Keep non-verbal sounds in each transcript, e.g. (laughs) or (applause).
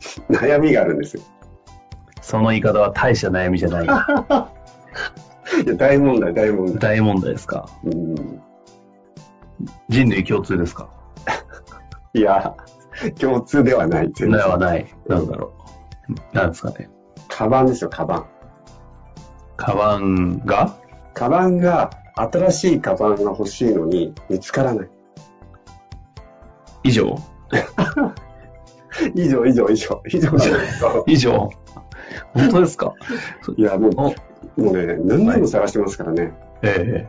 (laughs) 悩みがあるんですよ。その言い方は大した悩みじゃない。(laughs) いや、大問題、大問題。大問題ですか？うん。人類共通ですか？(laughs) いや、共通ではない。全然ではない。なんだろう。なんですかね？カバンですよ、カバン。カバンが？カバンが、新しいカバンが欲しいのに見つからない。以上？以上、以上、以上。以上以上本当ですか？いや、もう、おもうね、何年も探してますからね。え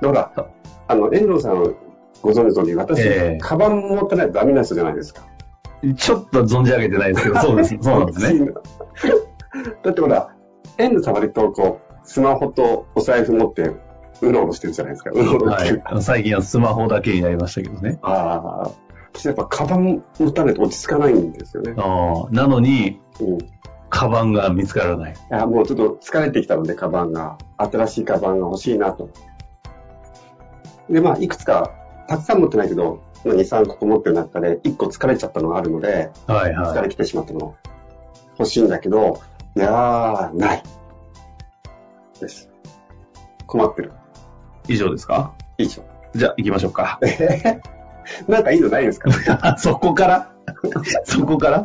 ほら、あの、遠藤さんご存知の通り、私、ええカバン持ってないとダメな人じゃないですか。えちょっと存じ上げてないですけど、そうです。そうなんですね。ね。(laughs) だってほら、遠藤さん割とこう、スマホとお財布持って、うろうろしてるじゃないですか。うろうろ。はい。最近はスマホだけになりましたけどね。ああ、私やっぱカバン持たないと落ち着かないんですよね。ああ、なのに、うん。いカバンが見つからない。や、もうちょっと疲れてきたので、カバンが。新しいカバンが欲しいなと。で、まあ、いくつか、たくさん持ってないけど、2、3個持ってる中で、1個疲れちゃったのがあるので、はいはい。疲れきてしまったのが欲しいんだけど、いやー、ない。です。困ってる。以上ですか？以上。じゃあ行きましょうか。なんかいいのないですか？(laughs) そこから？(laughs) そこから？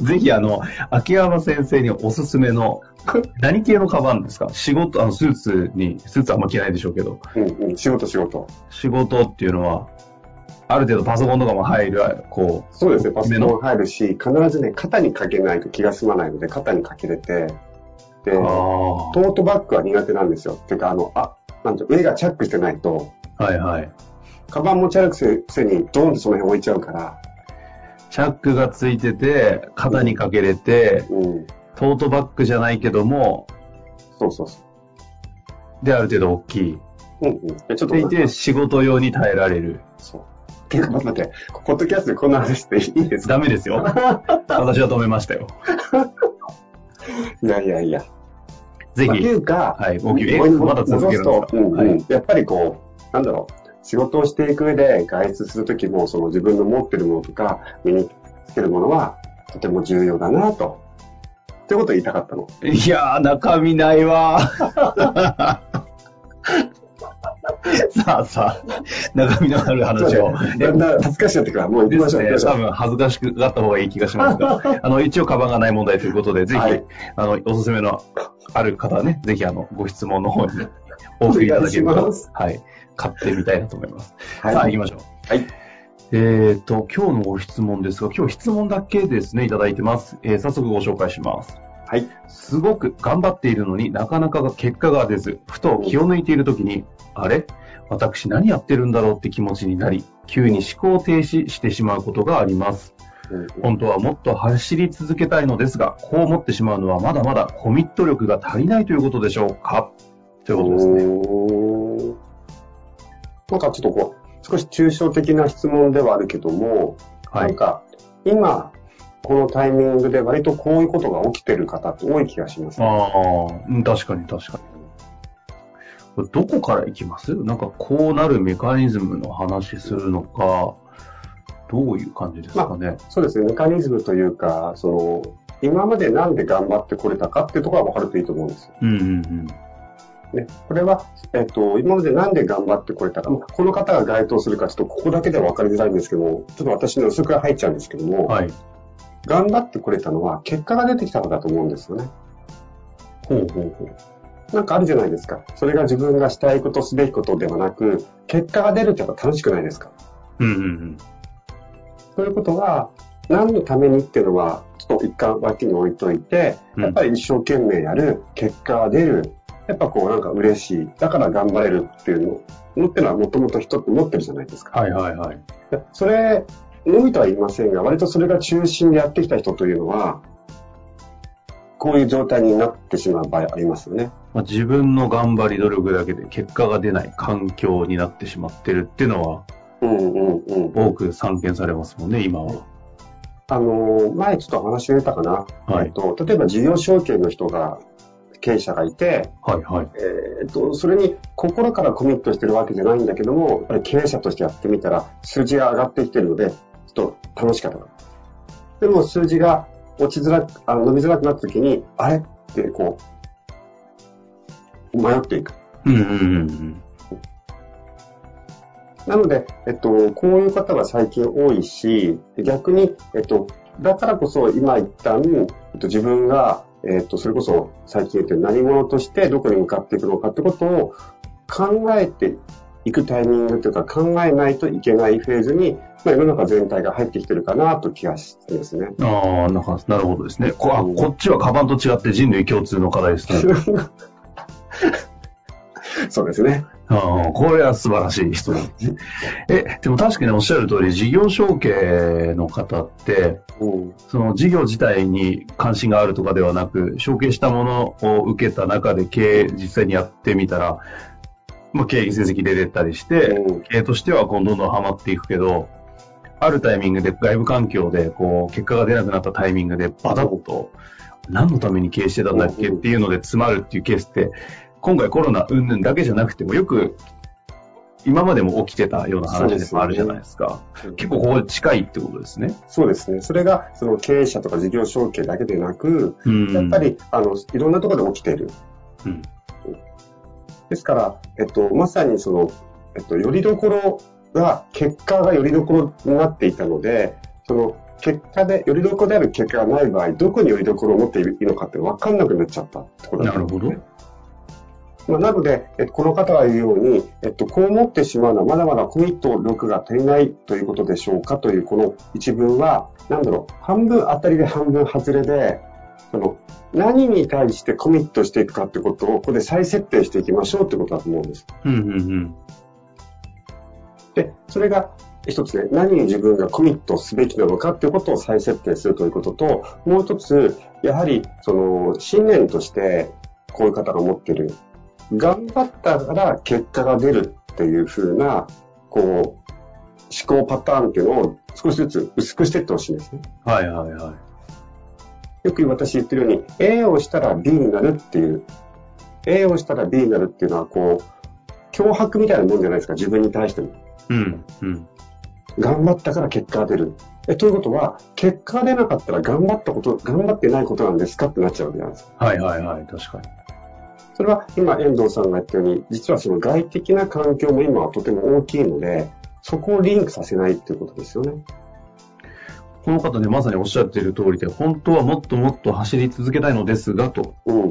ぜひあの、秋山先生におすすめの、何系のカバンですか？仕事、あの、スーツに、スーツあんま着ないでしょうけど、うんうん、仕事仕事。仕事っていうのは、ある程度パソコンとかも入る、こう、そうですね、パソコン入るし、必ずね、肩にかけないと気が済まないので、肩にかけれて、で、トあー。トバッグは苦手なんですよ。っていうか、あの、あ、なんて、上がチャックしてないと、あ、はいはい。カバン持ち歩くくせに、ドーンってその辺置いちゃうから、チャックがついてて、肩にかけれて、うん、トートバッグじゃないけども、そうそうそで、ある程度大きい。う。うんうん。でちょっとでいて、仕事用に耐えられる。そう。ていうか、待って待って、ポッドキャストでこんな話していいですか？ダメですよ。(laughs) 私は止めましたよ。いやいやいや。ぜひ。まあっていうか、はい大きいえまだ続けるんですか？うんうんはいやっぱりこう、なんだろう、仕事をしていく上で外出するときも、その自分の持ってるものとか、身につけるものは、とても重要だなと。ってことを言いたかったの。いやー、中身ないわ (laughs) さあさあ、中身のある話を。だんだん恥ずかしいなってから、もう行きましょう、行きましょう。多分恥ずかしくなった方がいい気がしますが、(laughs) あの、一応カバンがない問題ということで、ぜひ、はいあの、おすすめのある方はね、ぜひあの、ご質問の方に (laughs) お送りいただければはい、買ってみたいなと思います。はいさあ、行きましょう。はい。えっ、と、今日のご質問ですが、今日質問だけですね、いただいてます。えー早速ご紹介します。はい。すごく頑張っているのになかなか結果が出ず、ふと気を抜いているときに、あれ？私何やってるんだろうって気持ちになり、急に思考停止してしまうことがあります。うん本当はもっと走り続けたいのですが、こう思ってしまうのはまだまだコミット力が足りないということでしょうか？ということですね。なんかちょっとこう、少し抽象的な質問ではあるけども、はい。なんか、今、このタイミングで割とこういうことが起きてる方って多い気がします。ああ、うん確かに確かに。これどこからいきます？なんかこうなるメカニズムの話するのか、どういう感じですかね？そうですね、メカニズムというか、その、今までなんで頑張ってこれたかっていうところは分かるといいと思うんですよ。うんうんうん。ね、これは、えっと、今までなんで頑張ってこれたか、まあこの方が該当するかちょっとここだけでは分かりづらいんですけども、ちょっと私の薄く入っちゃうんですけども、はい。頑張ってこれたのは結果が出てきたからだと思うんですよね。ほうほうほう。なんかあるじゃないですか。それが自分がしたいこと、すべきことではなく、結果が出るってやっぱ楽しくないですか。うんうんうん。ということは、何のためにっていうのは、ちょっと一貫脇に置いといて、うんやっぱり一生懸命やる、結果が出る、やっぱこうなんか嬉しい、だから頑張れるっていうののってのはもともと人って持ってるじゃないですか。はいはいはい。でそれ、のみとは言いませんが、割とそれが中心でやってきた人というのは、こういう状態になってしまう場合ありますよね。まあ、自分の頑張り努力だけで結果が出ない環境になってしまってるっていうのはうんうんうん。多く散見されますもんね、今は。あの、前ちょっとお話出たかな。はいえっと、例えば事業承継の人が、経営者がいて、はいはい。えっと、それに心からコミットしてるわけじゃないんだけども、やっぱり経営者としてやってみたら、数字が上がってきてるので、ちょっと楽しかったな。でも数字が落ちづらく、あの伸びづらくなった時に、あれってこう、迷っていく。うんうんうんなので、えっと、こういう方が最近多いし、逆に、えっと、だからこそ今一旦、えっと、自分が、えっと、それこそ最近言ってる何者としてどこに向かっていくのかってことを考えていくタイミングというか考えないといけないフェーズに、まあ、世の中全体が入ってきてるかなと気がしてますね。うん。ああ、なんか、なるほどですね。こあうんこっちはカバンと違って人類共通の課題ですね。(laughs) そうですね。ああ、これは素晴らしい人だ。え、でも確かにおっしゃる通り、事業承継の方って、うん。その事業自体に関心があるとかではなく、承継したものを受けた中で経営実際にやってみたら、まあ、経営成績出てったりして、うん経営としてはこうどんどんハマっていくけど、あるタイミングで外部環境でこう結果が出なくなったタイミングでバタッと何のために経営してたんだっけっていうので詰まるっていうケースって、今回コロナ云々だけじゃなくてもよく今までも起きてたような話でもあるじゃないですか。結構ここ近いってことですね。そうですね。それが、その経営者とか事業承継だけでなく、うん。やっぱり、あの、いろんなところで起きている。うん。ですから、えっと、まさにその、えっと、よりどころが、結果がよりどころになっていたので、その、結果で、よりどころである結果がない場合、どこによりどころを持っていいのかって分かんなくなっちゃったってことだなるほど。まあ、なので、えっと、この方が言うように、えっと、こう思ってしまうのはまだまだコミット力が足りないということでしょうかというこの一文は、なんだろう、半分当たりで半分外れで、その、何に対してコミットしていくかってことを、ここで再設定していきましょうってことだと思うんです。うんうんうん。で、それが一つね、何に自分がコミットすべきなのかっていうことを再設定するということと、もう一つ、やはり、その、信念として、こういう方が持ってる、頑張ったから結果が出るっていう風な、こう、思考パターンっていうのを少しずつ薄くしていってほしいんですね。はいはいはい。よく私言ってるように、A をしたら B になるっていう、A をしたら B になるっていうのは、こう、脅迫みたいなもんじゃないですか、自分に対しても。うんうん。頑張ったから結果が出る。え、ということは、結果が出なかったら頑張ったこと、頑張ってないことなんですかってなっちゃうわけなんです。はいはいはい、確かに。それは今遠藤さんが言ったように、実はその外的な環境も今はとても大きいので、そこをリンクさせないっていうことですよね。この方ね、まさにおっしゃっている通りで、本当はもっともっと走り続けたいのですが、と、うんうん。っ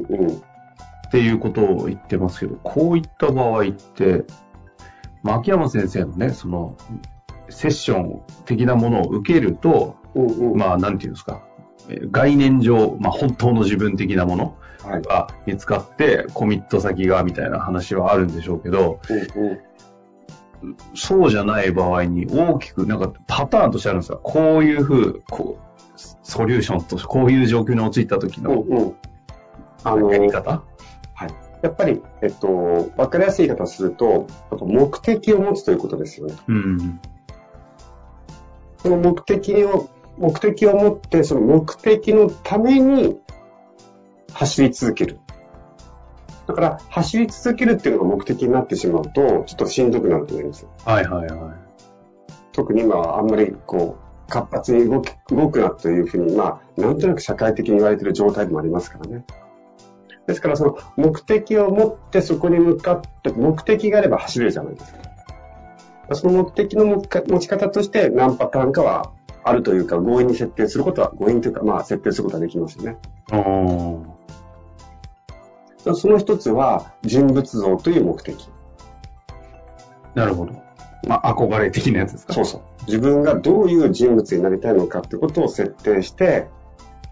ていうことを言ってますけど、こういった場合って、まあ秋山先生のね、その、セッション的なものを受けると、うんうん。まあ、なんていうんですか、えー概念上、まあ、本当の自分的なものはい。が見つかって、コミット先が、みたいな話はあるんでしょうけど。そうじゃない場合に大きく、なんかパターンとしてあるんですよ。こういうふう、こう、ソリューションとして、こういう状況に陥った時うんのうん。あの、やり方？やっぱり、えっと、わかりやすい言い方をすると、目的を持つということですよね。うん。その目的を、目的を持って、その目的のために走り続ける。だから、走り続けるっていうのが目的になってしまうと、ちょっとしんどくなると思います。はいはいは特に今はあんまりこう、活発に動き動くなというふうに、まあ、なんとなく社会的に言われている状態でもありますからね。ですから、その目的を持ってそこに向かって、目的があれば走れるじゃないですか。その目的の持ち持ち方として何パターンかはあるというか、強引に設定することは、強引というか、まあ、設定することはできますよね。その一つは人物像という目的。なるほど。まあ、憧れ的なやつですか？そうそう。自分がどういう人物になりたいのかってことを設定して、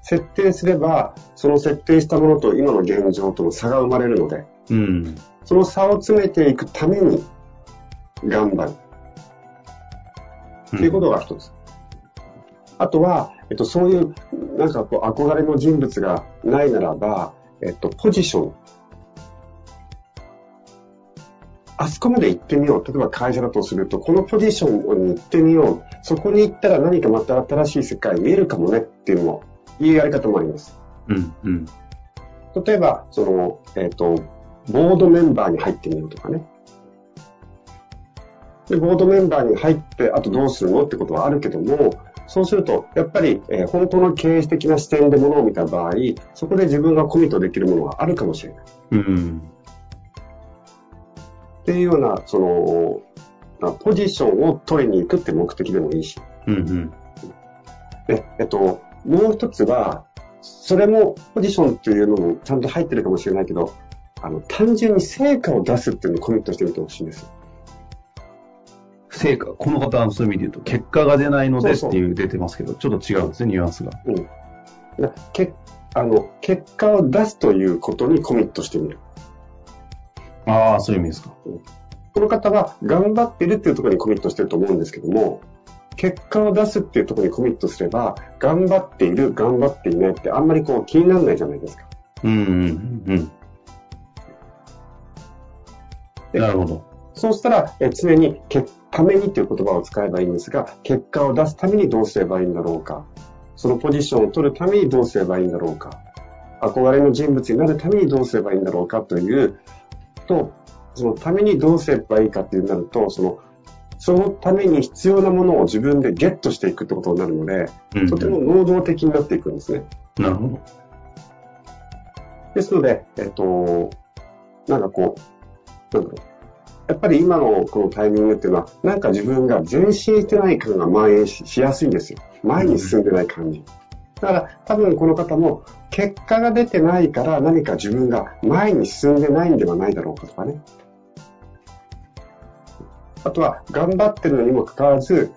設定すれば、その設定したものと今の現状との差が生まれるので、うん、その差を詰めていくために頑張る。っていうことが一つ。うん、あとは、えっと、そういう、なんかこう、憧れの人物がないならば、えっと、ポジション。あそこまで行ってみよう。例えば会社だとすると、このポジションに行ってみよう。そこに行ったら何かまた新しい世界見えるかもねっていうのも、いうやり方もあります。うんうん。例えば、その、えっ、ー、と、ボードメンバーに入ってみようとかね。で、ボードメンバーに入って、あとどうするのってことはあるけども、そうすると、やっぱり、えー、本当の経営的な視点でものを見た場合、そこで自分がコミットできるものがあるかもしれない。うん。っていうような、その、ポジションを取りに行くって目的でもいいし。うんうん。で、えっと、もう一つは、それもポジションというのもちゃんと入ってるかもしれないけど、あの、単純に成果を出すっていうのにコミットしてみてほしいんですよ。成果、この方はそういう意味で言うと、結果が出ないのでっていう出てますけど、ちょっと違うんですね、ニュアンスが。うん。けあの結果を出すということにコミットしてみる。ああ、そういう意味ですか。うん、この方は頑張ってるっていうところにコミットしてると思うんですけども、結果を出すっていうところにコミットすれば、頑張っている、頑張っていないってあんまりこう気にならないじゃないですか。うんうんうん。なるほど。そうしたら、え常に、結ためにという言葉を使えばいいんですが、結果を出すためにどうすればいいんだろうか。そのポジションを取るためにどうすればいいんだろうか。憧れの人物になるためにどうすればいいんだろうかという、と、そのためにどうすればいいかっていうなると、その、そのために必要なものを自分でゲットしていくってことになるので、うん、とても能動的になっていくんですね。なるほど。ですので、えっと、なんかこう、なんだろう。やっぱり今のこのタイミングっていうのは、なんか自分が前進してない感が蔓延しやすいんですよ。前に進んでない感じ。だから多分この方も結果が出てないから何か自分が前に進んでないんではないだろうかとかね。あとは頑張ってるのにもかかわらず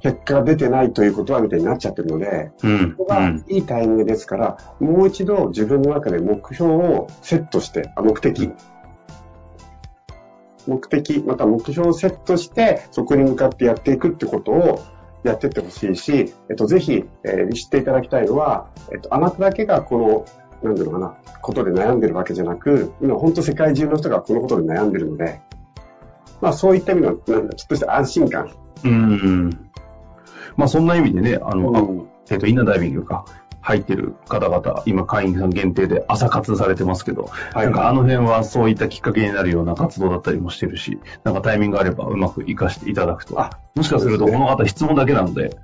結果が出てないということはみたいになっちゃってるので、うん、ここがいいタイミングですから、もう一度自分の中で目標をセットして、あ目的、目的、また目標をセットして、そこに向かってやっていくってことをやってってほしいし、えっと、ぜひ、えー、知っていただきたいのは、えっと、あなただけがこの、なんだろうかな、ことで悩んでるわけじゃなく、今本当世界中の人がこのことで悩んでるので、まあそういった意味の、なんだ、ちょっとした安心感。うん。まあそんな意味でね、あの、うん、えっと、インナーダイビングか。入ってる方々、今会員さん限定で朝活されてますけど、はい、なんかあの辺はそういったきっかけになるような活動だったりもしてるし、なんかタイミングがあればうまく活かしていただくと。もしかするとこの方質問だけなので、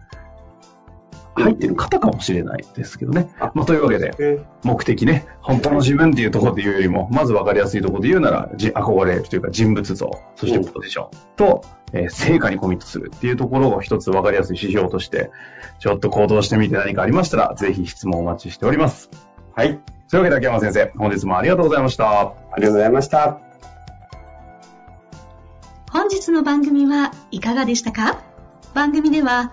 入ってる方かもしれないですけどね。まあ、というわけで、目的ね、本当の自分っていうところで言うよりも、まず分かりやすいところで言うなら、憧れというか人物像、そしてポジションと、えー、成果にコミットするっていうところを一つ分かりやすい指標として、ちょっと行動してみて何かありましたら、ぜひ質問お待ちしております。はい。というわけで秋山先生、本日もありがとうございました。ありがとうございました。本日の番組はいかがでしたか？番組では、